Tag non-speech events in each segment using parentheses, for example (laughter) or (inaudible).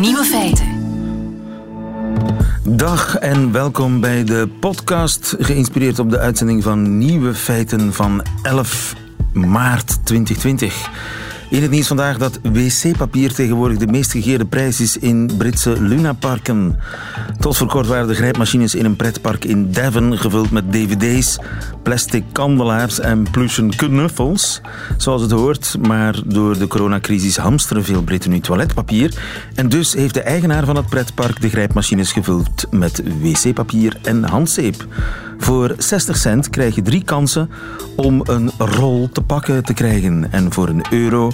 Nieuwe feiten. Dag en welkom bij de podcast, geïnspireerd op de uitzending van Nieuwe Feiten van 11 maart 2020. In het nieuws vandaag dat wc-papier tegenwoordig de meest gegeerde prijs is in Britse lunaparken. Tot voor kort waren de grijpmachines in een pretpark in Devon gevuld met dvd's, plastic kandelaars en plushen knuffels, zoals het hoort. Maar door de coronacrisis hamsteren veel Britten nu toiletpapier. En dus heeft de eigenaar van het pretpark de grijpmachines gevuld met wc-papier en handzeep. Voor 60 cent krijg je drie kansen om een rol te pakken te krijgen. En voor een euro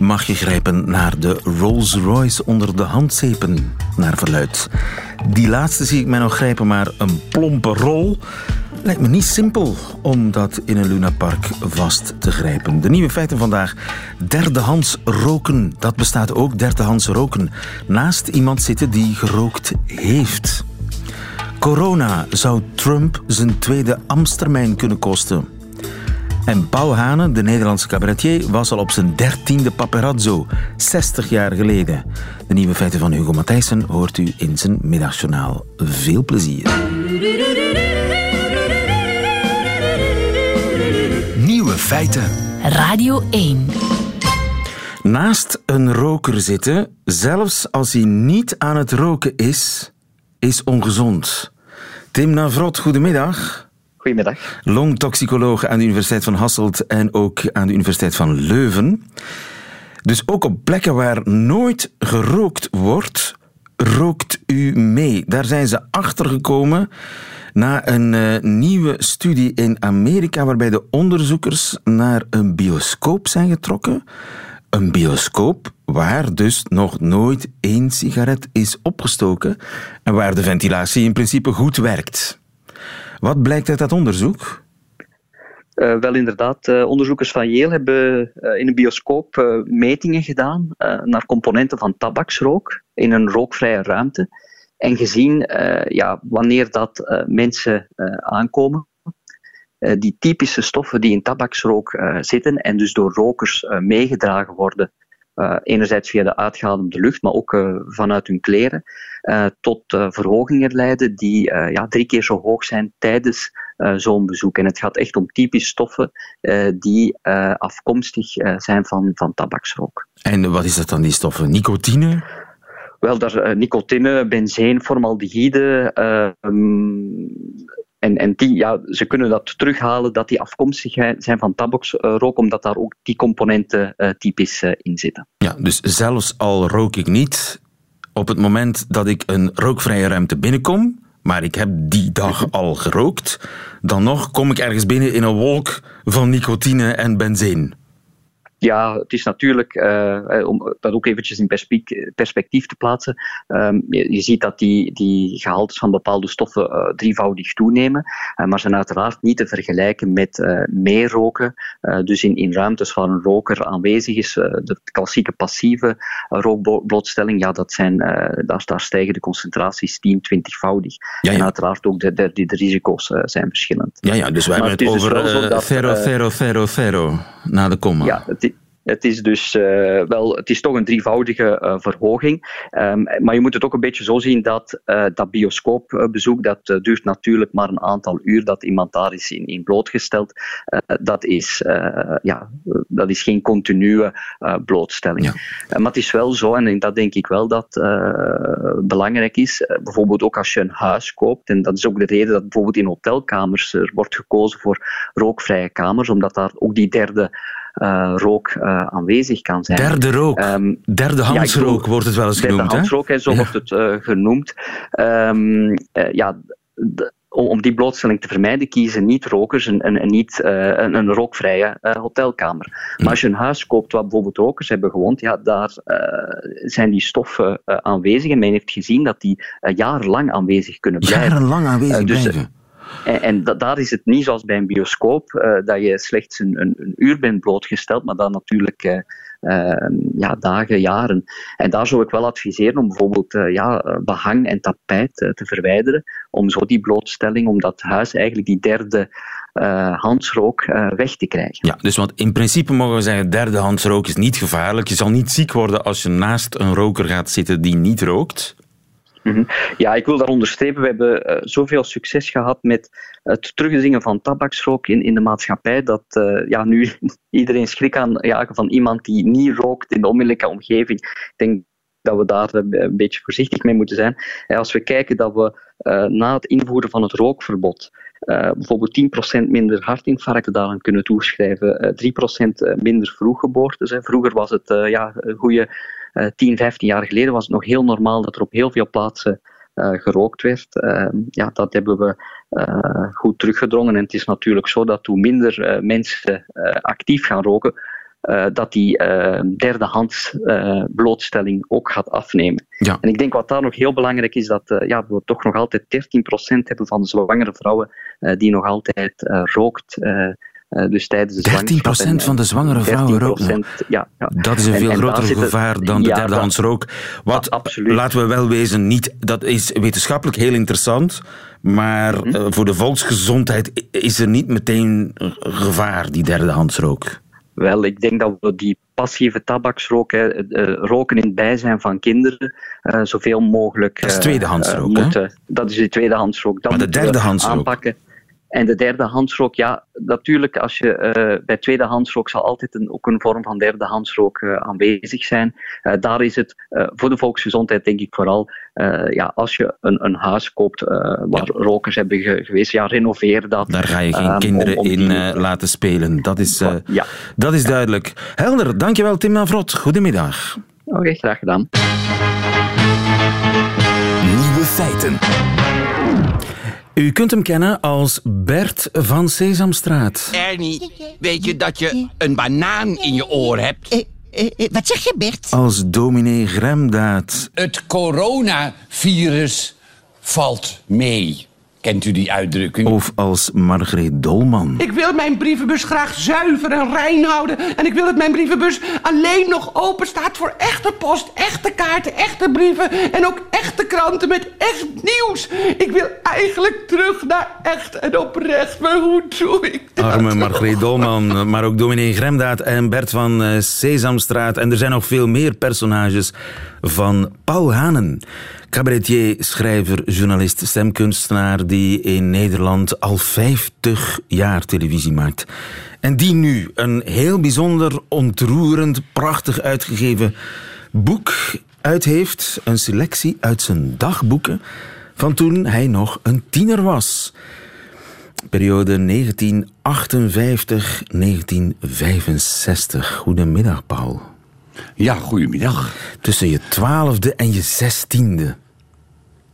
mag je grijpen naar de Rolls Royce onder de handzeepen, naar verluid. Die laatste zie ik mij nog grijpen, maar een plompe rol lijkt me niet simpel om dat in een lunapark vast te grijpen. De nieuwe feiten vandaag. Derdehands roken, dat bestaat ook, derdehands roken. Naast iemand zitten die gerookt heeft. Corona zou Trump zijn tweede Amstermijn kunnen kosten. En Paul Hane, de Nederlandse cabaretier, was al op zijn dertiende paparazzo, 60 jaar geleden. De nieuwe feiten van Hugo Matthijssen hoort u in zijn middagjournaal. Veel plezier. Nieuwe feiten. Radio 1. Naast een roker zitten, zelfs als hij niet aan het roken is, is ongezond. Tim Navrot, goedemiddag. Goedemiddag. Longtoxicoloog aan de Universiteit van Hasselt en ook aan de Universiteit van Leuven. Dus ook op plekken waar nooit gerookt wordt, rookt u mee. Daar zijn ze achter gekomen na een uh, nieuwe studie in Amerika waarbij de onderzoekers naar een bioscoop zijn getrokken. Een bioscoop waar dus nog nooit één sigaret is opgestoken en waar de ventilatie in principe goed werkt. Wat blijkt uit dat onderzoek? Uh, wel inderdaad, uh, onderzoekers van Yale hebben uh, in een bioscoop metingen gedaan naar componenten van tabaksrook in een rookvrije ruimte. En gezien ja, wanneer dat mensen aankomen, die typische stoffen die in tabaksrook zitten en dus door rokers meegedragen worden, enerzijds via de uitgeademde lucht, maar ook vanuit hun kleren, tot verhogingen leiden die ja, drie keer zo hoog zijn tijdens zo'n bezoek. En het gaat echt om typische stoffen die afkomstig zijn van, van tabaksrook. En wat is dat dan, die stoffen? Nicotine? Wel, daar, nicotine, benzeen, formaldehyde. Um, en, en die, ja, ze kunnen dat terughalen dat die afkomstig zijn van tabaksrook, omdat daar ook die componenten typisch in zitten. Ja, dus zelfs al rook ik niet, op het moment dat ik een rookvrije ruimte binnenkom, maar ik heb die dag al gerookt, dan nog kom ik ergens binnen in een wolk van nicotine en benzine. Ja, het is natuurlijk, uh, om dat ook eventjes in perspectief te plaatsen, um, je, je, ziet dat die, die gehaltes van bepaalde stoffen uh, drievoudig toenemen, uh, maar zijn uiteraard niet te vergelijken met meer roken. dus in, in ruimtes waar een roker aanwezig is, de klassieke passieve rookblootstelling, ja, dat zijn, daar, daar stijgen de concentraties 10, 20voudig. Ja, ja. En uiteraard ook de, de, de risico's zijn verschillend. Ja, ja, dus wij hebben het, het over dus ferro, ferro, ferro, ferro, na de komma. Ja, het, het is dus uh, wel, het is toch een drievoudige uh, verhoging. Um, maar je moet het ook een beetje zo zien dat uh, dat bioscoopbezoek, dat duurt natuurlijk maar een aantal uur dat iemand daar is in, in blootgesteld. dat, is, ja, dat is geen continue blootstelling. Ja. maar het is wel zo, en dat denk ik wel dat belangrijk is, bijvoorbeeld ook als je een huis koopt, en dat is ook de reden dat bijvoorbeeld in hotelkamers er wordt gekozen voor rookvrije kamers, omdat daar ook die derde uh, rook uh, aanwezig kan zijn. Derde rook, um, derde handsrook ja, wordt het wel eens genoemd. Derde handsrook, hè? zo ja. wordt het uh, genoemd. Um, ja, de, om die blootstelling te vermijden, kiezen niet-rokers een, een, een, niet, uh, een, een rookvrije uh, hotelkamer. Maar als je een huis koopt waar bijvoorbeeld rokers hebben gewoond, ja, daar uh, zijn die stoffen aanwezig. En men heeft gezien dat die jarenlang aanwezig kunnen blijven. Jarenlang aanwezig dus, blijven? En, daar is het niet zoals bij een bioscoop, uh, dat je slechts een, een, een, uur bent blootgesteld, maar dan natuurlijk uh, ja, dagen, jaren. En daar zou ik wel adviseren om bijvoorbeeld ja, behang en tapijt te verwijderen, om zo die blootstelling, om dat huis eigenlijk die derde handsrook weg te krijgen. Ja, dus want in principe mogen we zeggen, derde handsrook is niet gevaarlijk. Je zal niet ziek worden als je naast een roker gaat zitten die niet rookt. Mhm. Ja, ik wil daar onderstrepen. We hebben uh, zoveel succes gehad met het terugzingen van tabaksrook in, in de maatschappij, dat uh, ja, nu (laughs) iedereen schrik aan jagen van iemand die niet rookt in de onmiddellijke omgeving. Ik denk dat we daar een beetje voorzichtig mee moeten zijn. Als we kijken dat we na het invoeren van het rookverbod bijvoorbeeld 10% minder hartinfarcten daaraan kunnen toeschrijven, uh, 3% minder vroeggeboortes. Hè. Vroeger was het, ja, een goede 10, 15 jaar geleden was het nog heel normaal dat er op heel veel plaatsen gerookt werd. Ehm, ja, dat hebben we goed teruggedrongen. En het is natuurlijk zo dat hoe minder mensen actief gaan roken, uh, dat die uh, derdehands uh, blootstelling ook gaat afnemen. Ja. En ik denk wat daar nog heel belangrijk is, dat ja, we toch nog altijd 13% hebben van de zwangere vrouwen die nog altijd rookt. Dus tijdens de 13% van de zwangere vrouwen roken? Ja, ja, Dat is een veel groter gevaar dan de ja, derdehands rook. Wat, absoluut. laten we wel wezen, niet, dat is wetenschappelijk heel interessant, maar mm -hmm. voor de volksgezondheid is er niet meteen gevaar, die derdehands rook. Wel, ik denk dat we die passieve tabaksrook, hè, roken in het bijzijn van kinderen, uh, zoveel mogelijk. Dat is tweedehandsrook, moeten, Dat is de tweedehandsrook. Dat maar de derde handsrook? Aanpakken. En de derde handsrook, ja, natuurlijk, als je, uh, bij tweede handsrook zal altijd een, ook een vorm van derde handsrook uh, aanwezig zijn. Uh, daar is het voor de volksgezondheid, denk ik vooral, ja, als je een, een huis koopt waar rokers hebben ge geweest, ja, renoveer dat. Daar ga je geen kinderen om, om in laten spelen. Dat is, ja. dat is duidelijk. Helder, dankjewel Tim Navrot. Goedemiddag. Oké, okay, graag gedaan. Nieuwe feiten. U kunt hem kennen als Bert van Sesamstraat. Ernie, weet je dat je een banaan in je oor hebt? Eh, eh, eh, wat zeg je, Bert? Als dominee Gremdaad. Het coronavirus valt mee. Kent u die uitdrukking? Of als Margreet Dolman. Ik wil mijn brievenbus graag zuiver en rein houden. En ik wil dat mijn brievenbus alleen nog open staat voor echte post, echte kaarten, echte brieven. En ook echte kranten met echt nieuws. Ik wil eigenlijk terug naar echt en oprecht. Maar hoe doe ik dat? Arme Margreet Dolman, maar ook dominee Gremdaad en Bert van eh, Sesamstraat. En er zijn nog veel meer personages van Paul Hanen. Cabaretier, schrijver, journalist, stemkunstenaar die in Nederland al 50 jaar televisie maakt. En die nu een heel bijzonder, ontroerend, prachtig uitgegeven boek uit heeft. Een selectie uit zijn dagboeken van toen hij nog een tiener was. Periode 1958-1965. Goedemiddag, Paul. Ja, goedemiddag. Tussen je twaalfde en je zestiende.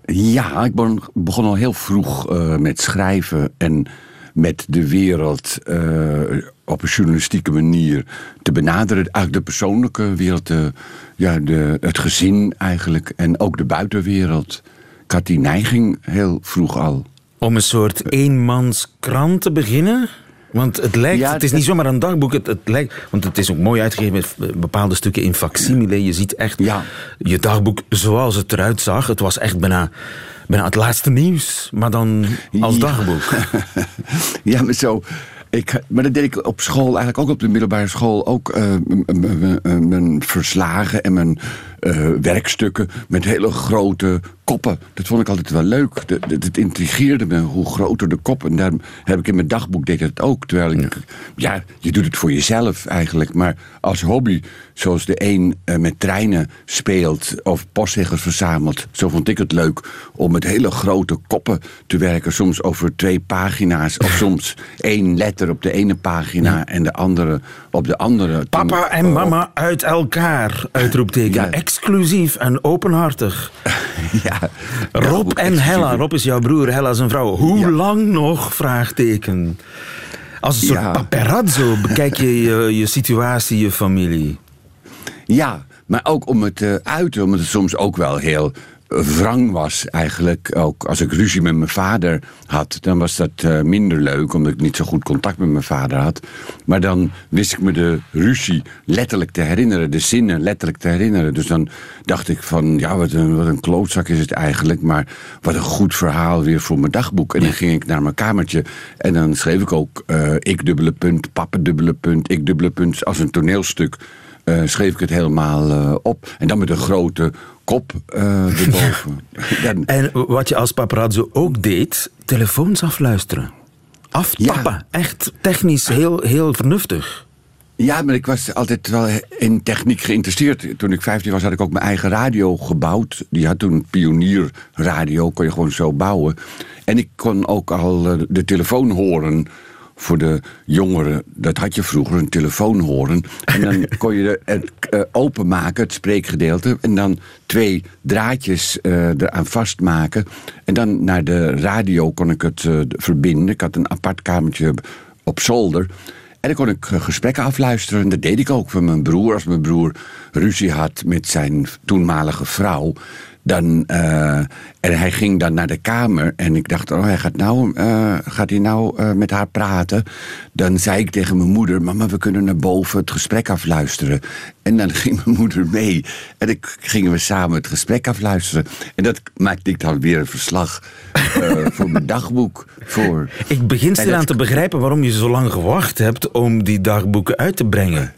Ja, ik begon al heel vroeg uh, met schrijven en met de wereld uh, op een journalistieke manier te benaderen. Eigenlijk de persoonlijke wereld, de, ja, de, het gezin eigenlijk en ook de buitenwereld. Ik had die neiging heel vroeg al. Om een soort eenmanskrant te beginnen? Want het lijkt, het is niet zomaar een dagboek, het, het, lijkt, want het is ook mooi uitgegeven met bepaalde stukken in facsimile. Je ziet echt ja. je dagboek zoals het eruit zag. Het was echt bijna, bijna het laatste nieuws, maar dan als dagboek. (laughs) ja, maar zo ik, maar dat deed ik op school, eigenlijk ook op de middelbare school, ook uh, mijn verslagen en mijn uh, werkstukken met hele grote koppen. Dat vond ik altijd wel leuk. Het intrigeerde me hoe groter de kop. En daarom heb ik in mijn dagboek deed het ook. Terwijl ik, ja. ja, je doet het voor jezelf eigenlijk. Maar als hobby, zoals de een uh, met treinen speelt of postzeggers verzamelt, zo vond ik het leuk om met hele grote koppen te werken. Soms over twee pagina's of soms één letter op de ene pagina en de andere op de andere. Papa en mama uit elkaar, uitroepteken. Ja. Exclusief en openhartig. (laughs) ja. Rob en Hella. Rob is jouw broer, Hella is een vrouw. Hoe lang nog? Vraagteken. Als een soort paparazzo (laughs) bekijk je, je je situatie, je familie. Ja, maar ook om het te uiten, omdat het soms ook wel heel wrang was eigenlijk. Ook als ik ruzie met mijn vader had, dan was dat eh, minder leuk, omdat ik niet zo goed contact met mijn vader had. Maar dan wist ik me de ruzie letterlijk te herinneren, de zinnen letterlijk te herinneren. Dus dan dacht ik van, ja, wat een, wat een klootzak is het eigenlijk, maar wat een goed verhaal weer voor mijn dagboek. En dan ging ik naar mijn kamertje en dan schreef ik ook eh, ik dubbele punt, papa dubbele punt, ik dubbele punt, als een toneelstuk. eh, schreef ik het helemaal op. En dan met een grote kop eh erboven. (laughs) Dan- En wat je als paparazzo ook deed, telefoons afluisteren. Aftappen. Ja. Echt technisch heel, heel vernuftig. Ja, maar ik was altijd wel in techniek geïnteresseerd. Toen ik 15 was, had ik ook mijn eigen radio gebouwd. Die had toen een pionierradio, kon je gewoon zo bouwen. En ik kon ook al eh, de telefoon horen voor de jongeren. Dat had je vroeger, een telefoon horen. En dan (laughs) kon je het eh, openmaken, het spreekgedeelte. En dan twee draadjes eh, eraan vastmaken. En dan naar de radio kon ik het eh, verbinden. Ik had een apart kamertje op zolder. En dan kon ik gesprekken afluisteren. En dat deed ik ook van mijn broer. Als mijn broer ruzie had met zijn toenmalige vrouw. Dan, eh, en hij ging dan naar de kamer. En ik dacht, oh, hij gaat, nou, eh, gaat hij nou eh, met haar praten? Dan zei ik tegen mijn moeder: Mama, we kunnen naar boven het gesprek afluisteren. En dan (laughs) ging mijn moeder mee. En dan gingen we samen het gesprek afluisteren. En dat maakte ik dan weer een verslag (laughs) voor mijn dagboek. Voor. Ik begin stilaan dat- te begrijpen waarom je zo lang gewacht hebt om die dagboeken uit te brengen.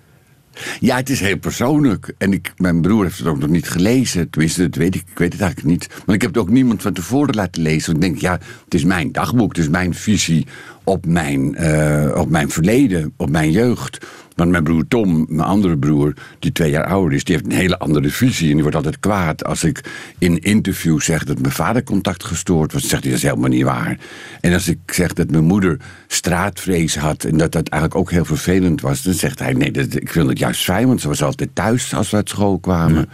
Ja, het is heel persoonlijk. En ik, mijn broer heeft het ook nog niet gelezen. Tenminste, dat weet ik, ik weet het eigenlijk niet. Maar ik heb het ook niemand van tevoren laten lezen. Want ik denk, ja, het is mijn dagboek. Het is mijn visie op mijn, eh, op mijn verleden, op mijn jeugd. Want mijn broer Tom, mijn andere broer, die twee jaar ouder is... die heeft een hele andere visie. En die wordt altijd kwaad als ik in interviews zeg... dat mijn vader contact gestoord was. Zegt hij, dat is helemaal niet waar. En als ik zeg dat mijn moeder straatvrees had... en dat dat eigenlijk ook heel vervelend was... dan zegt hij, nee, dat, ik vind het juist fijn... want ze was altijd thuis als we uit school kwamen.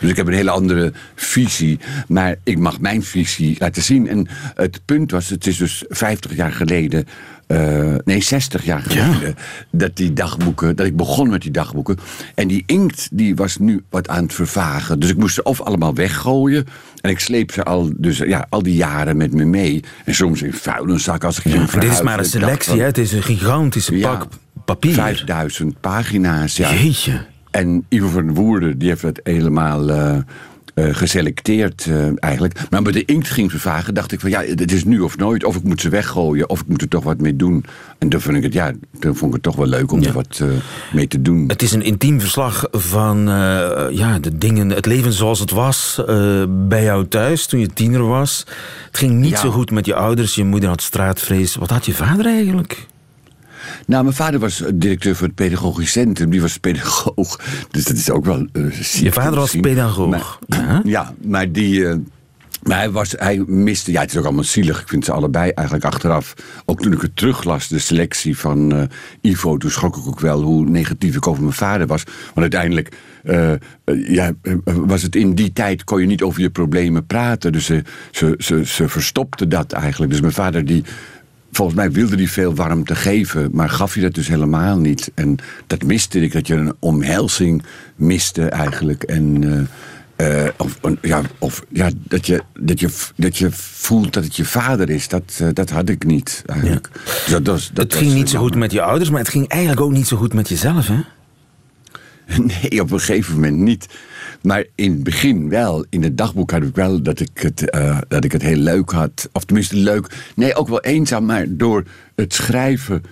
Dus ik heb een hele andere visie. Maar ik mag mijn visie laten zien. En het punt was, het is dus 50 jaar geleden... eh, nee, 60 jaar geleden... dat die dagboeken, dat ik begon met die dagboeken. En die inkt, die was nu wat aan het vervagen. Dus ik moest ze of allemaal weggooien... en ik sleep ze al, dus, ja, al die jaren met me mee. En soms in vuilniszak als ik ging Maar dit is maar een selectie, hè? het is een gigantische Ja. pak papier. 5000 pagina's, ja. Jeetje. En Ivo van Woerden die heeft het helemaal eh, eh, geselecteerd eh, eigenlijk. Maar met de inkt ging vervagen, dacht ik van ja, het is nu of nooit. Of ik moet ze weggooien, of ik moet er toch wat mee doen. En dan vond ik het, ja, dan vond ik het toch wel leuk om Ja. er wat mee te doen. Het is een intiem verslag van ja, de dingen, het leven zoals het was bij jou thuis toen je tiener was. Het ging niet Ja. zo goed met je ouders, je moeder had straatvrees. Wat had je vader eigenlijk? Nou, mijn vader was directeur van het pedagogisch centrum. Die was pedagoog. Dus dat is ook wel eh, ziek Je vader was pedagoog. Maar- Ja. Ja, maar die. eh, maar hij, was, hij miste. Ja, het is ook allemaal zielig. Ik vind ze allebei eigenlijk achteraf. Ook toen ik het teruglas, de selectie van eh, Ivo. Toen schrok ik ook wel hoe negatief ik over mijn vader was. Want uiteindelijk. eh, eh, ja, eh, was het in die tijd. kon je niet over je problemen praten. Dus ze, ze, ze, ze verstopte dat eigenlijk. Dus mijn vader die. Volgens mij wilde hij veel warmte geven, maar gaf hij dat dus helemaal niet. En dat miste ik, dat je een omhelzing miste eigenlijk. En, eh, eh, of, ja, of ja, dat, je, dat, je, dat je voelt dat het je vader is, dat, eh, dat had ik niet eigenlijk. Dus dat was- dat het ging niet zo goed met je ouders, maar het ging eigenlijk ook niet zo goed met jezelf, hè? (laughs) Nee, op een gegeven moment niet. Maar in het begin wel. In het dagboek had ik wel dat ik het, eh, dat ik het heel leuk had. Of tenminste leuk. Nee, ook wel eenzaam. Maar door het schrijven.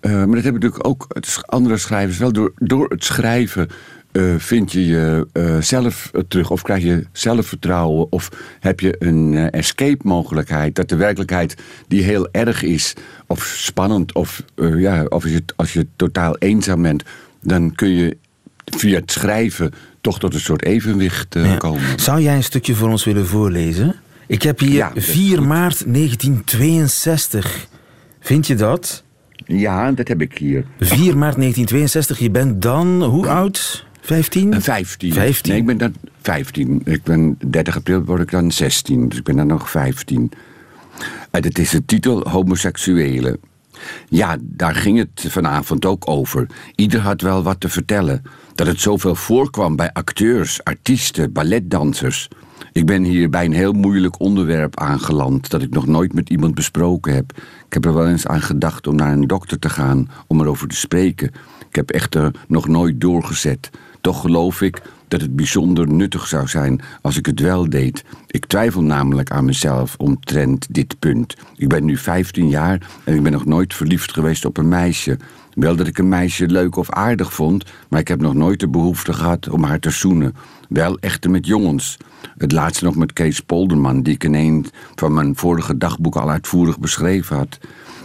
eh, maar dat hebben natuurlijk ook andere schrijvers wel. Door, door het schrijven eh, vind je jezelf terug. Of krijg je zelfvertrouwen. Of heb je een escape mogelijkheid. Dat de werkelijkheid die heel erg is. Of spannend. Of, ja, of als je totaal eenzaam bent. Dan kun je via het schrijven toch tot een soort evenwicht eh, Ja. komen. Zou jij een stukje voor ons willen voorlezen? Ik heb hier Ja, dat is 4 goed. maart 1962. Vind je dat? Ja, dat heb ik hier. 4 maart 1962, je bent dan hoe oud? 15? Een 15. 15. Nee, ik ben dan 15. Ik ben 30 april word ik dan 16. Dus ik ben dan nog 15. En het is de titel Homoseksuelen. Ja, daar ging het vanavond ook over. Ieder had wel wat te vertellen. Dat het zoveel voorkwam bij acteurs, artiesten, balletdansers. Ik ben hier bij een heel moeilijk onderwerp aangeland dat ik nog nooit met iemand besproken heb. Ik heb er wel eens aan gedacht om naar een dokter te gaan om erover te spreken. Ik heb echter nog nooit doorgezet. Toch geloof ik dat het bijzonder nuttig zou zijn als ik het wel deed. Ik twijfel namelijk aan mezelf omtrent dit punt. Ik ben nu 15 jaar en ik ben nog nooit verliefd geweest op een meisje. Wel dat ik een meisje leuk of aardig vond, maar ik heb nog nooit de behoefte gehad om haar te zoenen. Wel echter met jongens. Het laatste nog met Kees Polderman, die ik in een van mijn vorige dagboeken al uitvoerig beschreven had.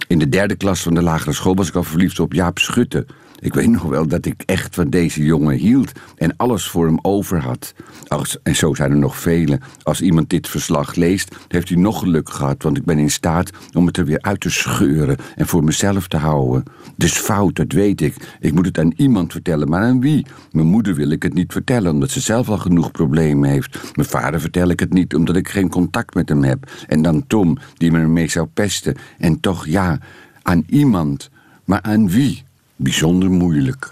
In de derde klas van de lagere school was ik al verliefd op Jaap Schutte. Ik weet nog wel dat ik echt van deze jongen hield en alles voor hem over had. Als, en zo zijn er nog vele. Als iemand dit verslag leest, heeft hij nog geluk gehad, want ik ben in staat om het er weer uit te scheuren en voor mezelf te houden. Dus fout, dat weet ik. Ik moet het aan iemand vertellen, maar aan wie? Mijn moeder wil ik het niet vertellen, omdat ze zelf al genoeg problemen heeft. Mijn vader vertel ik het niet, omdat ik geen contact met hem heb. En dan Tom, die me ermee zou pesten. En toch ja, aan iemand. Maar aan wie? Bijzonder moeilijk.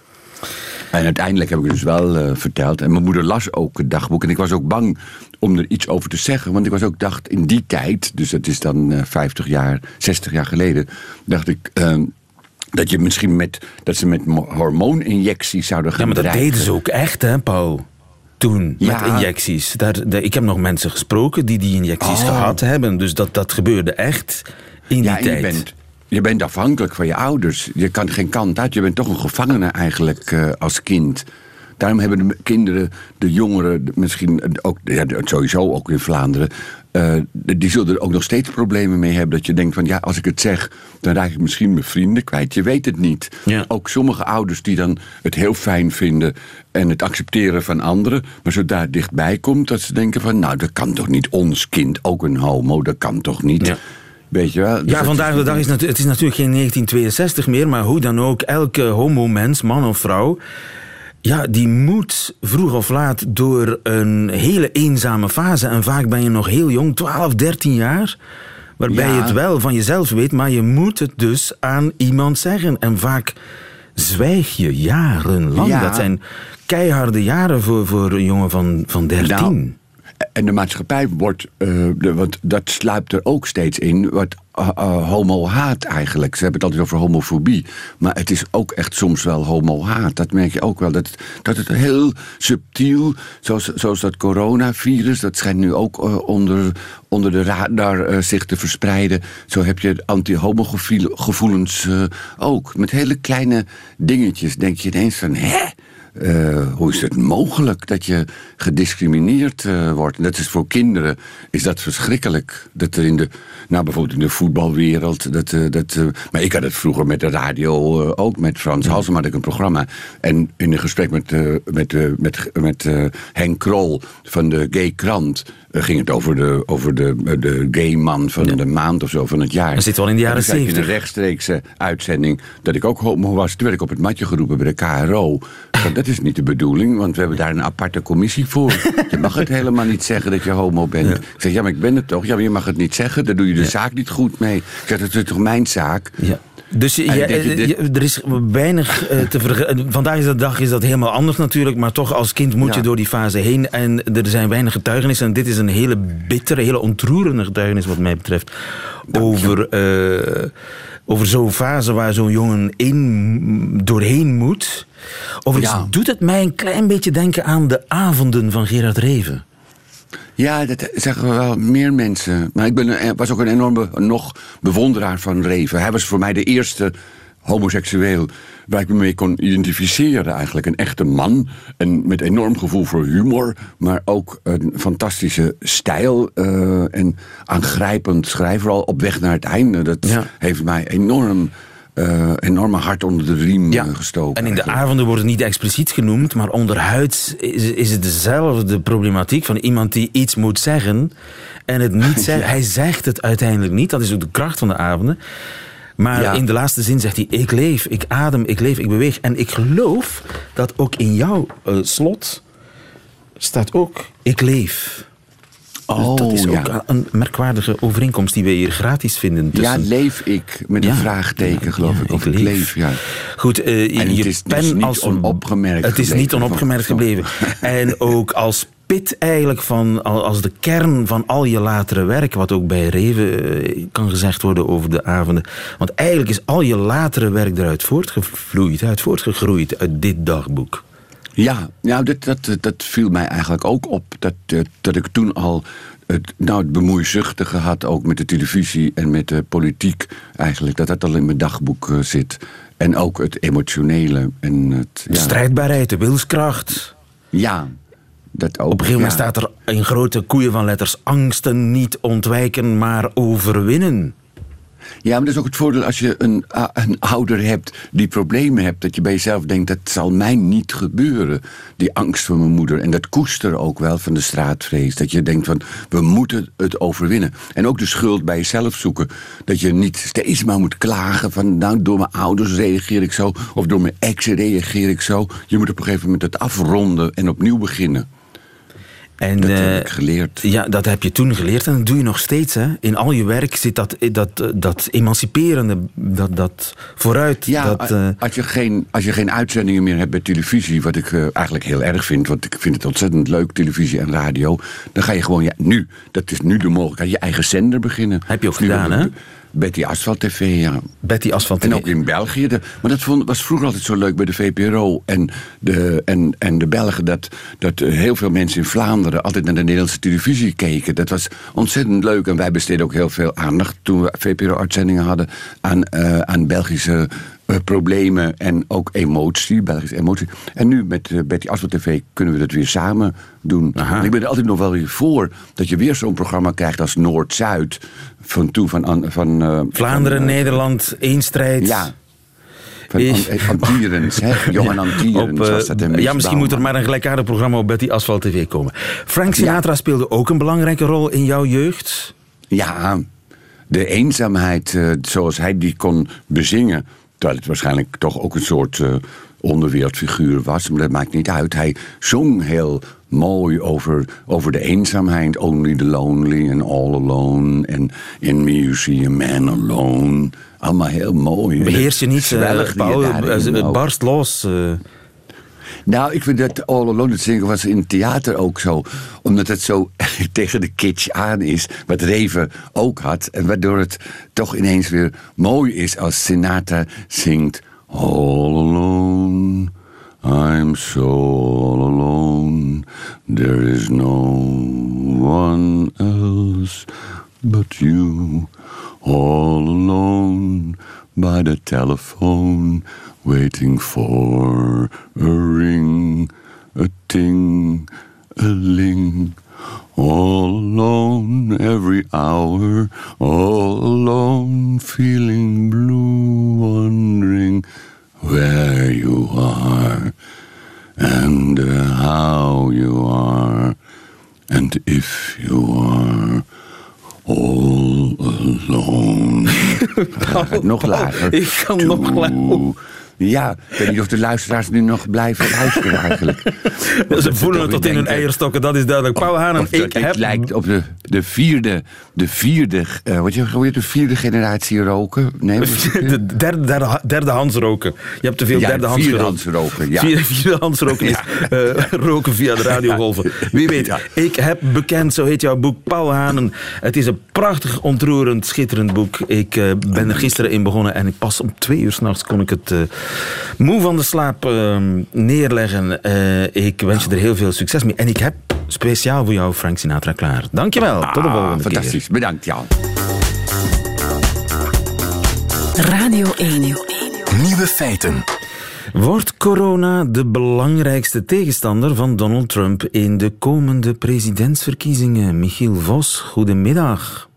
En uiteindelijk heb ik het dus wel uh, verteld. En mijn moeder las ook het dagboek. En ik was ook bang om er iets over te zeggen. Want ik was ook dacht, in die tijd, dus dat is dan uh, 50 jaar, 60 jaar geleden, dacht ik. Uh, dat je misschien met dat ze met hormooninjecties zouden gaan. Ja, maar dat dreigen. deden ze ook echt, hè, Paul? Toen, Ja. met injecties. Daar, ik heb nog mensen gesproken die die injecties Oh. gehad hebben. Dus dat, dat gebeurde echt in die Ja, tijd. je bent, je bent afhankelijk van je ouders. Je kan geen kant uit. Je bent toch een gevangene eigenlijk eh, als kind. Daarom hebben de kinderen, de jongeren, misschien ook, ja, sowieso ook in Vlaanderen, eh, die zullen er ook nog steeds problemen mee hebben. Dat je denkt van ja, als ik het zeg, dan raak ik misschien mijn vrienden kwijt. Je weet het niet. Ja. Ook sommige ouders die dan het heel fijn vinden en het accepteren van anderen. Maar zodra het dichtbij komt, dat ze denken van nou, dat kan toch niet ons kind, ook een homo, dat kan toch niet. Ja. Weet je wel? Dus Ja, vandaag de dag is het is natuurlijk geen 1962 meer, maar hoe dan ook, elke homo-mens, man of vrouw, ja, die moet vroeg of laat door een hele eenzame fase. En vaak ben je nog heel jong, 12, 13 jaar, waarbij Ja. je het wel van jezelf weet, maar je moet het dus aan iemand zeggen. En vaak zwijg je jarenlang. Ja. Dat zijn keiharde jaren voor, voor een jongen van, van 13. Nou, en de maatschappij wordt, eh, want dat sluipt er ook steeds in, wat eh, eh, homo-haat eigenlijk. Ze hebben het altijd over homofobie, maar het is ook echt soms wel homo-haat. Dat merk je ook wel, dat, dat het heel subtiel, zoals, zoals dat coronavirus, dat schijnt nu ook onder, onder de radar zich te verspreiden. Zo heb je anti-homo-gevoelens ook. Met hele kleine dingetjes denk je ineens van, hè? Eh, hoe is het mogelijk dat je gediscrimineerd eh, wordt? Dat is voor kinderen is dat verschrikkelijk. Dat er in de, nou bijvoorbeeld in de voetbalwereld. Dat, eh, dat, maar ik had het vroeger met de radio ook. Met Frans Halsema had ik een programma. En in een gesprek met, met, met, met Henk Krol van de Gay Krant. Eh, ging het over de, over de, eh, de gay man van de maand of zo van het jaar. Dat zit wel in de jaren ik in 70. een rechtstreekse uitzending dat ik ook homo was. Toen werd ik op het matje geroepen bij de KRO. Dat is niet de bedoeling, want we hebben daar een aparte commissie voor. Je mag het helemaal niet zeggen dat je homo bent. Ik zeg, ja, maar ik ben het toch? Ja, maar je mag het niet zeggen. Daar doe je de zaak niet goed mee. Ik zeg, dat is toch mijn zaak? Ja. Dus je- er is weinig eh, te vergelijken. Vandaag is de dag is dat helemaal anders natuurlijk, maar toch als kind moet je door die fase heen en er zijn weinig getuigenissen. En dit is een hele bittere, hele ontroerende getuigenis wat mij betreft over, eh, over zo'n fase waar zo'n jongen in, doorheen moet. Overigens Ja. doet het mij een klein beetje denken aan de avonden van Gerard Reven. Ja, dat zeggen we wel meer mensen. Maar ik ben, een- was ook een enorme nog bewonderaar van Reven. Hij was voor mij de eerste homoseksueel waar ik me mee kon identificeren eigenlijk. Een echte man en met enorm gevoel voor humor... maar ook een fantastische stijl eh, en aangrijpend schrijven. Vooral op weg naar het einde. Dat Ja. heeft mij enorm, eh enorme hart onder de riem eh, gestoken. En in de avonden wordt het niet expliciet genoemd, maar onderhuids is, is het dezelfde problematiek van iemand die iets moet zeggen en het niet (laughs) zegt. Hij zegt het uiteindelijk niet, dat is ook de kracht van de avonden. Maar Ja. in de laatste zin zegt hij: Ik leef, ik adem, ik leef, ik beweeg. En ik geloof dat ook in jouw eh, slot staat ook: Ik leef. Dus Oh, dat is ook ja. een merkwaardige overeenkomst die we hier gratis vinden. Ja, leef ik met Ja. een vraagteken, Ja, geloof ik. Of ik leef. leef, ja. Goed, eh, het je is pen dus niet als onopgemerkt Het is gebleven niet onopgemerkt van- gebleven. (laughs) en ook als pit eigenlijk van, al- als de kern van al je latere werk, wat ook bij Reven eh, kan gezegd worden over de avonden. Want eigenlijk is al je latere werk eruit voortgevloeid, uit voortgegroeid uit dit dagboek. Ja, ja dat, dat, dat viel mij eigenlijk ook op. Dat, eh, dat ik toen al het, nou, het bemoeizuchtige had, ook met de televisie en met de politiek eigenlijk. Dat dat al in mijn dagboek eh, zit. En ook het emotionele. En het, De ja, strijdbaarheid, de wilskracht. ja, dat ook. Op een gegeven moment ja. staat er in grote koeien van letters angsten niet ontwijken, maar overwinnen. Ja, maar dat is ook het voordeel als je een, een ouder hebt die problemen hebt. Dat je bij jezelf denkt, dat zal mij niet gebeuren. Die angst van mijn moeder. En dat koester ook wel van de straatvrees. Dat je denkt van, we moeten het overwinnen. En ook de schuld bij jezelf zoeken. Dat je niet steeds maar moet klagen van, nou, door mijn ouders reageer ik zo. Of door mijn ex reageer ik zo. Je moet op een gegeven moment het afronden en opnieuw beginnen. En, Dat eh, heb ik geleerd. Ja, dat heb je toen geleerd en dat doe je nog steeds. Hè? In al je werk zit dat, dat, dat emanciperende, dat, dat vooruit. Ja, dat, eh, als, je geen, als je geen uitzendingen meer hebt bij televisie, wat ik eh, eigenlijk heel erg vind, want ik vind het ontzettend leuk, televisie en radio, dan ga je gewoon, ja, nu, dat is nu de mogelijkheid, je eigen zender beginnen. Heb je ook Nu gedaan, hè? Betty Asphalt TV, ja. Betty Asphalt. En ook in België. De, maar dat vond, was vroeger altijd zo leuk bij de VPRO en de, en, en de Belgen. Dat, dat heel veel mensen in Vlaanderen altijd naar de Nederlandse televisie keken. Dat was ontzettend leuk. En wij besteden ook heel veel aandacht toen we VPRO-uitzendingen hadden aan, eh, aan Belgische problemen en ook emotie, Belgische emotie. En nu met eh, Betty Asphalt TV kunnen we dat weer samen doen. En ik ben er altijd nog wel weer voor dat je weer zo'n programma krijgt als Noord-Zuid. Van toen van, An- van eh, Vlaanderen, van, eh, Nederland, één strijd. ja. Van Antierens, hè? (laughs) Johan Antierens eh, was dat. ja, misschien moet er maar een gelijkaardig programma op Betty Asphalt TV komen. Frank Sinatra speelde ook een belangrijke rol in jouw jeugd. Ja, de eenzaamheid eh, zoals hij die kon bezingen... terwijl het waarschijnlijk toch ook een soort eh, onderwereldfiguur was... maar dat maakt niet uit. Hij zong heel mooi over, over de eenzaamheid. Only the lonely and all alone. En in me you see a man alone. Allemaal heel mooi. Beheers je niet, je Paul, eh, het barst los. eh. Nou, ik vind dat All Alone het zingen was in het theater ook zo. Omdat het zo (laughs) tegen de kitsch aan is. Wat Reven ook had. En waardoor het toch ineens weer mooi is als Sinatra zingt. All alone, I'm so all alone. There is no one else but you. All alone by the telephone, waiting for a ring, a ting, a ling. All alone every hour, all alone, feeling blue, wondering where you are and uh, how you are, and if you are all alone. Gaat (laughs) nog lager. Ik kan nog lager. Ja, ik weet niet of de luisteraars nu nog blijven luisteren eigenlijk. (laughs) Ze voelen het tot in hun eierstokken, dat is duidelijk. Paul Hanen, ik dit heb... lijkt op de, de vierde, de vierde, eh, wat je, hoe heet de vierde generatie roken? Nee, het? (laughs) De derde, derde, derde hands roken. Je hebt te veel Ja, derde hands vierde hands roken, ja. Vierde, vierde hands roken is (laughs) eh, roken via de radiogolven. Wie weet. Ik heb bekend, zo heet jouw boek, Paul Hanen. Het is een prachtig, ontroerend, schitterend boek. Ik eh, ben er gisteren in begonnen en ik pas om twee uur s'nachts kon ik het moe van de slaap eh, neerleggen. Eh, ik wens je er heel veel succes mee. En ik heb speciaal voor jou Frank Sinatra klaar. Dankjewel. Tot de Ah, volgende keer. fantastisch, bedankt Jan. Radio 1. Nieuwe feiten. Wordt corona de belangrijkste tegenstander van Donald Trump in de komende presidentsverkiezingen? Michiel Vos, goedemiddag.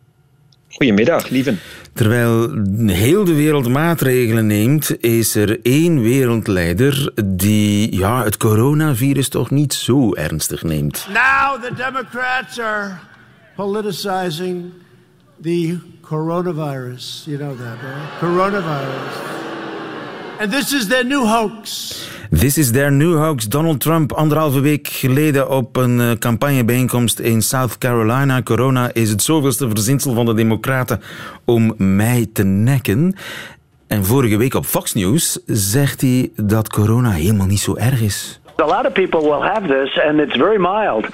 Goedemiddag, lieven. Terwijl heel de wereld maatregelen neemt, is er één wereldleider die ja, het coronavirus toch niet zo ernstig neemt. Now the Democrats are politicizing the coronavirus. You know that, right? Coronavirus. And this is their new hoax. This is their new hoax. Donald Trump anderhalve week geleden op een eh, campagnebijeenkomst in South Carolina. Corona is het zoveelste verzinsel van de Democraten om mij te nekken. En vorige week op Fox News zegt hij dat corona helemaal niet zo erg is. A lot of people will have this, and it's very mild.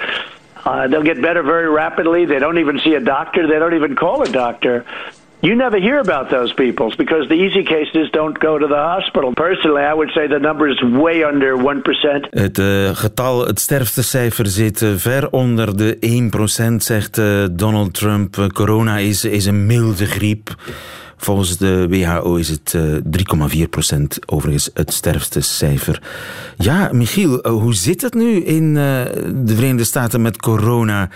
Uh, they'll get better very rapidly. They don't even see a doctor. They don't even call a doctor. You never hear about those people because the easy cases don't go to the hospital. Personally, I would say the number is way under 1%. Het uh, getal, het sterftecijfer zit uh, ver onder de 1%, zegt uh, Donald Trump. corona is, is een milde griep. Volgens de WHO is het 3,4 procent overigens het sterfste cijfer. Ja, Michiel, eh, hoe zit het nu in eh, de Verenigde Staten met corona?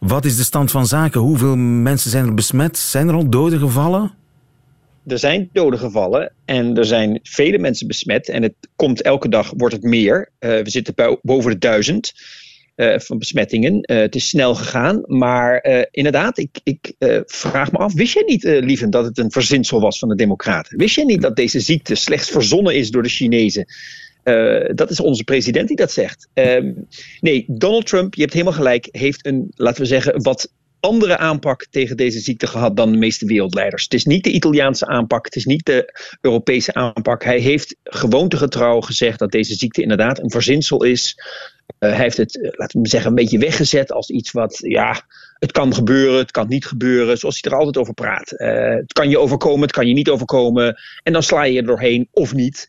Wat is de stand van zaken? Hoeveel mensen zijn er besmet? Zijn er al doden gevallen? er zijn doden gevallen en er zijn vele mensen besmet. En het komt elke dag, wordt het meer. We zitten boven de duizend. Eh, van besmettingen. Eh, het is snel gegaan. Maar eh, inderdaad, ik, ik vraag me af: wist jij niet, Lieven, dat het een verzinsel was van de Democraten? Wist jij niet dat deze ziekte slechts verzonnen is door de Chinezen? dat is onze president die dat zegt. Ehm, nee, Donald Trump, je hebt helemaal gelijk, heeft een, laten we zeggen, wat andere aanpak tegen deze ziekte gehad dan de meeste wereldleiders. Het is niet de Italiaanse aanpak, het is niet de Europese aanpak. Hij heeft gewoontegetrouw gezegd dat deze ziekte inderdaad een verzinsel is. Uh, hij heeft het, uh, laten we zeggen, een beetje weggezet als iets wat, ja, het kan gebeuren, het kan niet gebeuren, zoals hij er altijd over praat. Uh, het kan je overkomen, het kan je niet overkomen. En dan sla je er doorheen of niet.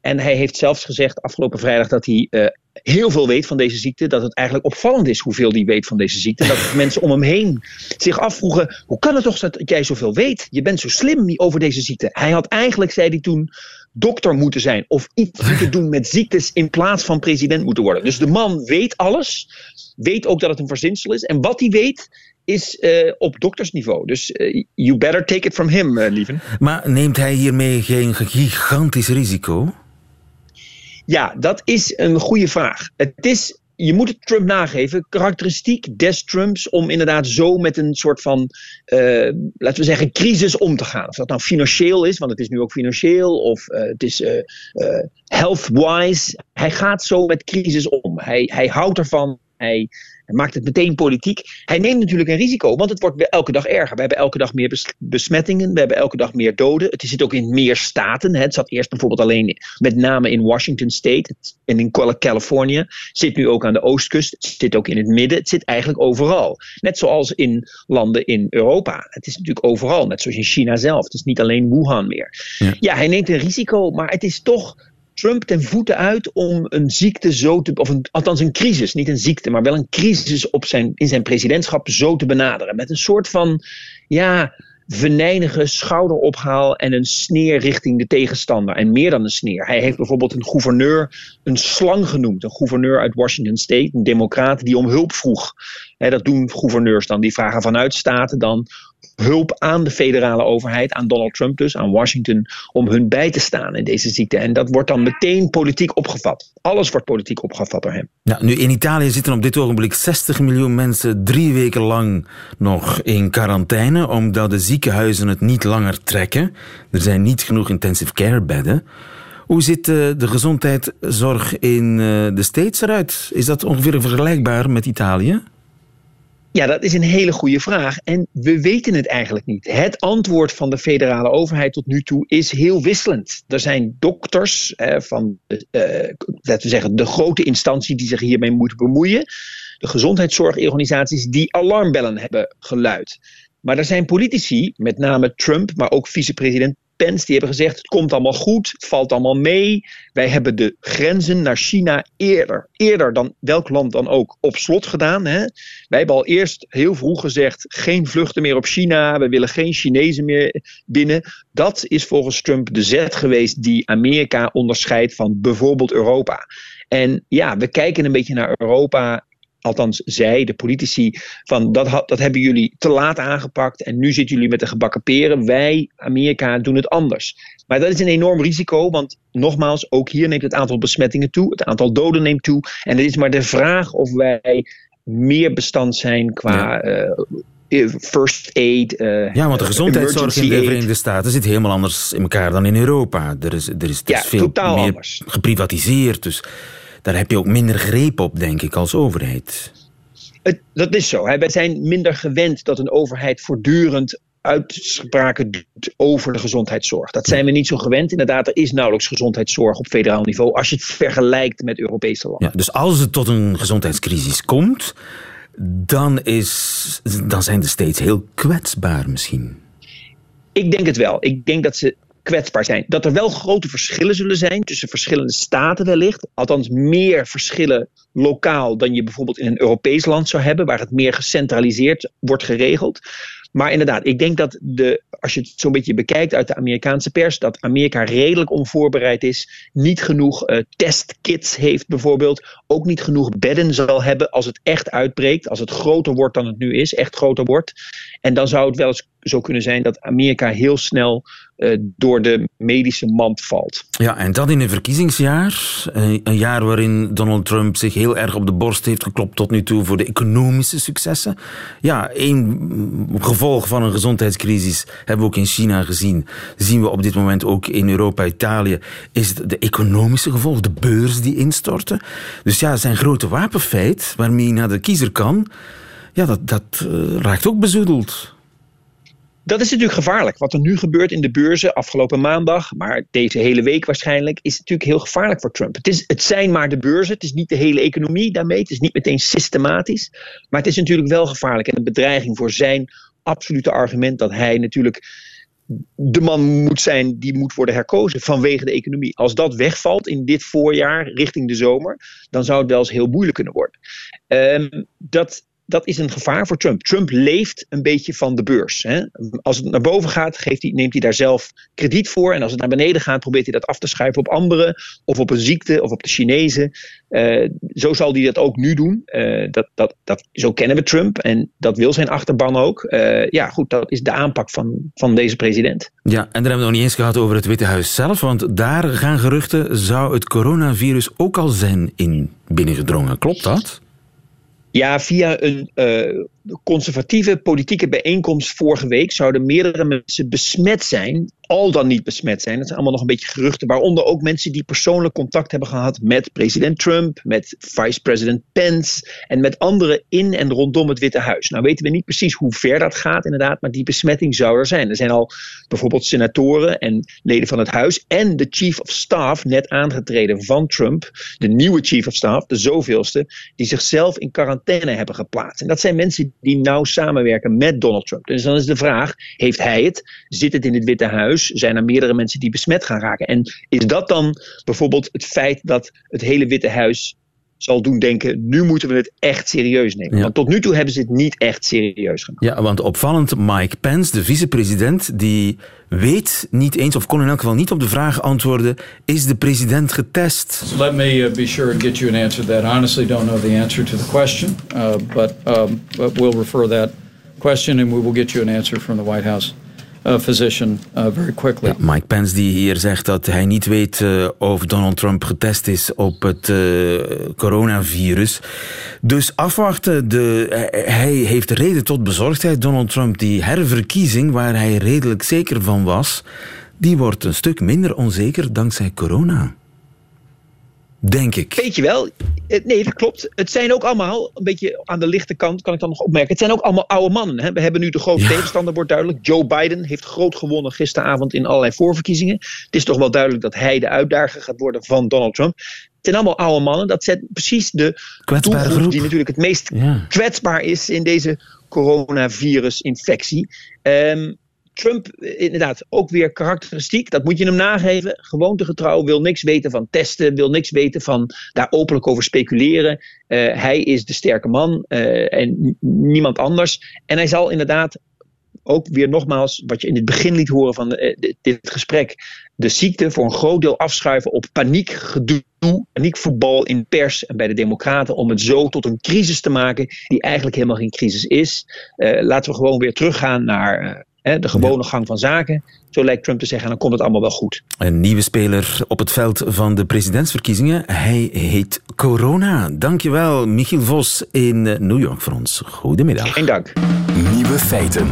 En hij heeft zelfs gezegd afgelopen vrijdag dat hij heel veel weet van deze ziekte. Dat het eigenlijk opvallend is hoeveel hij weet van deze ziekte. Dat (laughs) mensen om hem heen zich afvroegen: hoe kan het toch dat jij zoveel weet? Je bent zo slim over deze ziekte. Hij had eigenlijk, zei hij toen, dokter moeten zijn. Of iets moeten (laughs) doen met ziektes in plaats van president moeten worden. Dus de man weet alles. Weet ook dat het een verzinsel is. En wat hij weet, is uh, op doktersniveau. Dus uh, you better take it from him, uh, lieven. Maar neemt hij hiermee geen gigantisch risico? Ja, dat is een goede vraag. Het is, je moet het Trump nageven, karakteristiek des Trumps om inderdaad zo met een soort van, uh, laten we zeggen, crisis om te gaan. Of dat nou financieel is, want het is nu ook financieel, of uh, het is uh, health-wise. Hij gaat zo met crisis om. Hij, hij houdt ervan. Hij, maakt het meteen politiek. Hij neemt natuurlijk een risico, want het wordt elke dag erger. We hebben elke dag meer besmettingen, we hebben elke dag meer doden. Het zit ook in meer staten. Het zat eerst bijvoorbeeld alleen met name in Washington State en in Californië. Het zit nu ook aan de oostkust, het zit ook in het midden. Het zit eigenlijk overal. Net zoals in landen in Europa. Het is natuurlijk overal, net zoals in China zelf. Het is niet alleen Wuhan meer. Ja, ja hij neemt een risico, maar het is toch Trump ten voeten uit om een ziekte zo te. of een, althans een crisis, niet een ziekte, maar wel een crisis op zijn, in zijn presidentschap zo te benaderen. Met een soort van. ja venijnige schouderophaal en een sneer richting de tegenstander. En meer dan een sneer. Hij heeft bijvoorbeeld een gouverneur een slang genoemd. Een gouverneur uit Washington State, een democraat, die om hulp vroeg. dat doen gouverneurs dan. Die vragen vanuit staten dan hulp aan de federale overheid, aan Donald Trump dus, aan Washington, om hun bij te staan in deze ziekte. En dat wordt dan meteen politiek opgevat. Alles wordt politiek opgevat door hem. Ja, nu in Italië zitten op dit ogenblik 60 miljoen mensen drie weken lang nog in quarantaine, omdat de ziekenhuizen het niet langer trekken. Er zijn niet genoeg intensive care bedden. Hoe ziet eh, de gezondheidszorg in eh, de States eruit? Is dat ongeveer vergelijkbaar met Italië? Ja, dat is een hele goede vraag. En we weten het eigenlijk niet. Het antwoord van de federale overheid tot nu toe is heel wisselend. Er zijn dokters van, eh, laten we zeggen, de grote instantie die zich hiermee moeten bemoeien. De gezondheidszorgorganisaties die alarmbellen hebben geluid. Maar er zijn politici, met name Trump, maar ook vicepresident Pence, die hebben gezegd: het komt allemaal goed, het valt allemaal mee. Wij hebben de grenzen naar China eerder, eerder dan welk land dan ook, op slot gedaan. Hè? Wij hebben al eerst heel vroeg gezegd: geen vluchten meer op China, we willen geen Chinezen meer binnen. Dat is volgens Trump de zet geweest die Amerika onderscheidt van bijvoorbeeld Europa. En ja, we kijken een beetje naar Europa althans zij, de politici, van dat, dat hebben jullie te laat aangepakt en nu zitten jullie met de gebakken peren. Wij, Amerika, doen het anders. Maar dat is een enorm risico, want nogmaals, ook hier neemt het aantal besmettingen toe, het aantal doden neemt toe. En het is maar de vraag of wij meer bestand zijn qua. Uh, first aid. Uh, ja, want de gezondheidszorg in de Verenigde Staten zit helemaal anders in elkaar dan in Europa. Er is, er is, er is veel meer anders. geprivatiseerd. Dus daar heb je ook minder greep op, denk ik, als overheid. Het, dat is zo. Hè. Wij zijn minder gewend dat een overheid voortdurend uitspraken doet over de gezondheidszorg. Dat zijn we niet zo gewend. Inderdaad, er is nauwelijks gezondheidszorg op federaal niveau als je het vergelijkt met Europese landen. Ja, dus als het tot een gezondheidscrisis komt, dan, is, dan zijn de States heel kwetsbaar misschien. Ik denk het wel. Ik denk dat ze kwetsbaar zijn. Dat er wel grote verschillen zullen zijn tussen verschillende staten wellicht. Althans meer verschillen lokaal dan je bijvoorbeeld in een Europees land zou hebben, waar het meer gecentraliseerd wordt geregeld. Maar inderdaad, ik denk dat de, als je het zo'n beetje bekijkt uit de Amerikaanse pers, dat Amerika redelijk onvoorbereid is, niet genoeg uh, testkits heeft bijvoorbeeld, ook niet genoeg bedden zal hebben als het echt uitbreekt, als het groter wordt dan het nu is, echt groter wordt. En dan zou het wel eens zo kunnen zijn dat Amerika heel snel door de medische mand valt. Ja, en dat in een verkiezingsjaar. Een jaar waarin Donald Trump zich heel erg op de borst heeft geklopt tot nu toe voor de economische successen. Ja, één gevolg van een gezondheidscrisis hebben we ook in China gezien. Zien we op dit moment ook in Europa, Italië. Is de economische gevolg, de beurs die instorten. Dus ja, zijn grote wapenfeit waarmee hij naar de kiezer kan. Ja, dat, dat uh, raakt ook bezoedeld. Dat is natuurlijk gevaarlijk. Wat er nu gebeurt in de beurzen afgelopen maandag, maar deze hele week waarschijnlijk, is natuurlijk heel gevaarlijk voor Trump. Het, is, het zijn maar de beurzen, het is niet de hele economie daarmee, het is niet meteen systematisch, maar het is natuurlijk wel gevaarlijk en een bedreiging voor zijn absolute argument dat hij natuurlijk de man moet zijn die moet worden herkozen vanwege de economie. Als dat wegvalt in dit voorjaar richting de zomer, dan zou het wel eens heel moeilijk kunnen worden. Um, dat dat is een gevaar voor Trump. Trump leeft een beetje van de beurs. Hè. Als het naar boven gaat, geeft hij, neemt hij daar zelf krediet voor. En als het naar beneden gaat, probeert hij dat af te schuiven op anderen. Of op een ziekte, of op de Chinezen. Uh, zo zal hij dat ook nu doen. Uh, dat, dat, dat, zo kennen we Trump. En dat wil zijn achterban ook. Uh, ja, goed, dat is de aanpak van, van deze president. Ja, en dan hebben we nog niet eens gehad over het Witte Huis zelf. Want daar gaan geruchten, zou het coronavirus ook al zijn in binnengedrongen. Klopt dat? Ja, via een uh, conservatieve politieke bijeenkomst vorige week zouden meerdere mensen besmet zijn al dan niet besmet zijn. Dat zijn allemaal nog een beetje geruchten. Waaronder ook mensen die persoonlijk contact hebben gehad met president Trump, met vice-president Pence en met anderen in en rondom het Witte Huis. Nou weten we niet precies hoe ver dat gaat inderdaad, maar die besmetting zou er zijn. Er zijn al bijvoorbeeld senatoren en leden van het Huis en de chief of staff net aangetreden van Trump, de nieuwe chief of staff, de zoveelste, die zichzelf in quarantaine hebben geplaatst. En dat zijn mensen die nauw samenwerken met Donald Trump. Dus dan is de vraag, heeft hij het? Zit het in het Witte Huis? zijn er meerdere mensen die besmet gaan raken. En is dat dan bijvoorbeeld het feit dat het hele Witte Huis zal doen denken, nu moeten we het echt serieus nemen. Want tot nu toe hebben ze het niet echt serieus genomen. Ja, want opvallend Mike Pence, de vicepresident, die weet niet eens, of kon in elk geval niet op de vraag antwoorden, is de president getest? let me uh, be sure and get you an answer to that. honestly don't know the answer to the question, uh, but, um, but we'll refer that question and we will get you an answer from the White House uh, physician uh, very quickly. Mike Pence die hier zegt dat hij niet weet uh, of Donald Trump getest is op het coronavirus. Dus afwachten. De, hij heeft reden tot bezorgdheid. Donald Trump, die herverkiezing waar hij redelijk zeker van was, die wordt een stuk minder onzeker dankzij corona. Denk ik. Weet je wel, nee, dat klopt. Het zijn ook allemaal, een beetje aan de lichte kant kan ik dan nog opmerken. Het zijn ook allemaal oude mannen. Hè? We hebben nu de grote tegenstander, wordt duidelijk. Joe Biden heeft groot gewonnen gisteravond in allerlei voorverkiezingen. Het is toch wel duidelijk dat hij de uitdager gaat worden van Donald Trump. Het zijn allemaal oude mannen. Dat zet precies de doelgroep die natuurlijk het meest kwetsbaar is in deze coronavirus-infectie. Um, Trump, eh, inderdaad, ook weer karakteristiek. Dat moet je hem nageven. Gewoontegetrouw, wil niks weten van testen, wil niks weten van daar openlijk over speculeren. Uh, hij is de sterke man uh, en niemand anders. En hij zal inderdaad ook weer nogmaals, wat je in het begin liet horen van dit gesprek, de ziekte voor een groot deel afschuiven op paniekgedoe, paniekvoetbal in pers en bij de Democraten, om het zo tot een crisis te maken die eigenlijk helemaal geen crisis is. Laten we gewoon weer teruggaan naar de gewone gang van zaken. Zo lijkt Trump te zeggen, dan komt het allemaal wel goed. Een nieuwe speler op het veld van de presidentsverkiezingen. Hij heet Corona. Dankjewel, Michiel Vos in New York voor ons. Goedemiddag. Geen dank. Nieuwe feiten.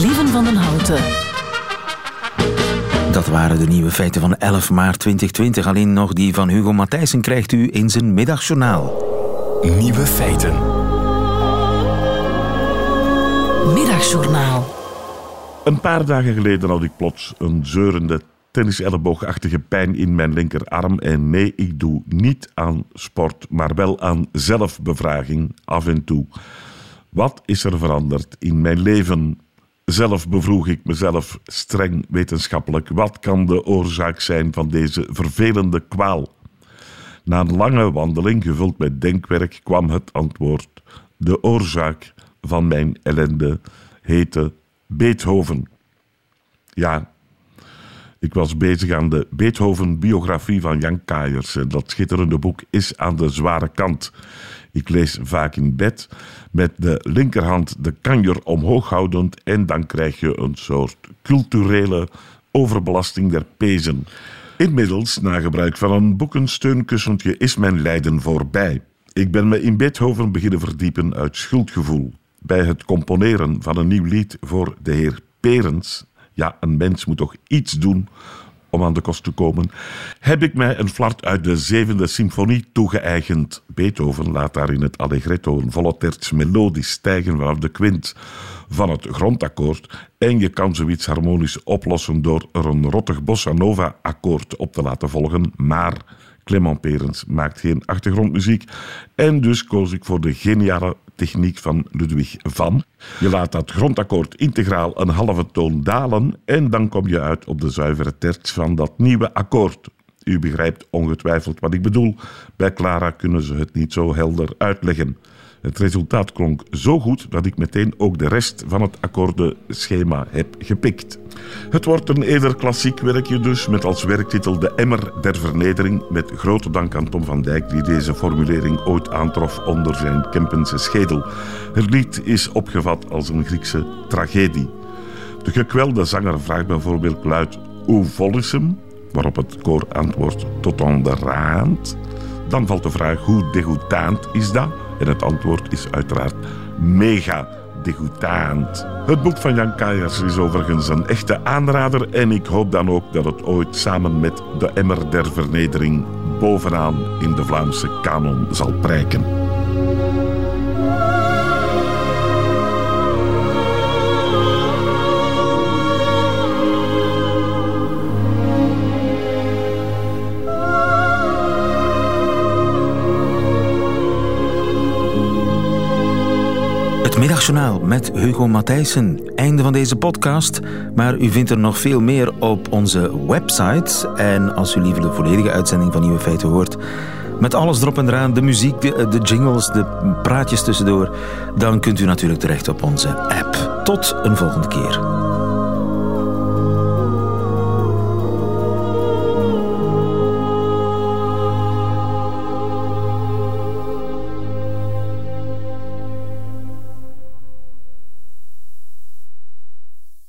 Lieven van den Houten. Dat waren de nieuwe feiten van 11 maart 2020. Alleen nog die van Hugo Matthijssen krijgt u in zijn middagjournaal. Nieuwe feiten. Een paar dagen geleden had ik plots een zeurende tenniselleboogachtige pijn in mijn linkerarm. En nee, ik doe niet aan sport, maar wel aan zelfbevraging af en toe. Wat is er veranderd in mijn leven? Zelf bevroeg ik mezelf streng wetenschappelijk. Wat kan de oorzaak zijn van deze vervelende kwaal? Na een lange wandeling, gevuld met denkwerk, kwam het antwoord. De oorzaak van mijn ellende heette Beethoven. Ja, ik was bezig aan de Beethoven-biografie van Jan Kaiers. En dat schitterende boek is aan de zware kant. Ik lees vaak in bed met de linkerhand de kanjer omhoog houdend en dan krijg je een soort culturele overbelasting der pezen. Inmiddels, na gebruik van een boekensteunkussentje, is mijn lijden voorbij. Ik ben me in Beethoven beginnen verdiepen uit schuldgevoel. Bij het componeren van een nieuw lied voor de heer Perens, ja, een mens moet toch iets doen om aan de kost te komen, heb ik mij een flart uit de zevende symfonie toegeëigend. Beethoven laat daar in het allegretto een volle terts melodisch stijgen vanaf de kwint van het grondakkoord. En je kan zoiets harmonisch oplossen door er een rottig bossa nova akkoord op te laten volgen, maar Clement Perens maakt geen achtergrondmuziek. En dus koos ik voor de geniale techniek van Ludwig van. Je laat dat grondakkoord integraal een halve toon dalen en dan kom je uit op de zuivere terts van dat nieuwe akkoord. U begrijpt ongetwijfeld wat ik bedoel. Bij Clara kunnen ze het niet zo helder uitleggen. Het resultaat klonk zo goed dat ik meteen ook de rest van het akkoordenschema heb gepikt. Het wordt een eerder klassiek werkje dus, met als werktitel De Emmer der Vernedering, met grote dank aan Tom van Dijk die deze formulering ooit aantrof onder zijn Kempense schedel. Het lied is opgevat als een Griekse tragedie. De gekwelde zanger vraagt bijvoorbeeld luid hoe vol? Waarop het koor antwoordt tot aan de raand. Dan valt de vraag hoe degoutant is dat? En het antwoord is uiteraard mega degoutant. Het boek van Jan Kajers is overigens een echte aanrader en ik hoop dan ook dat het ooit samen met de Emmer der Vernedering bovenaan in de Vlaamse kanon zal prijken. Middagjournaal met Hugo Matthijssen. Einde van deze podcast, maar u vindt er nog veel meer op onze website. En als u liever de volledige uitzending van Nieuwe Feiten hoort, met alles erop en eraan, de muziek, de, de jingles, de praatjes tussendoor, dan kunt u natuurlijk terecht op onze app. Tot een volgende keer.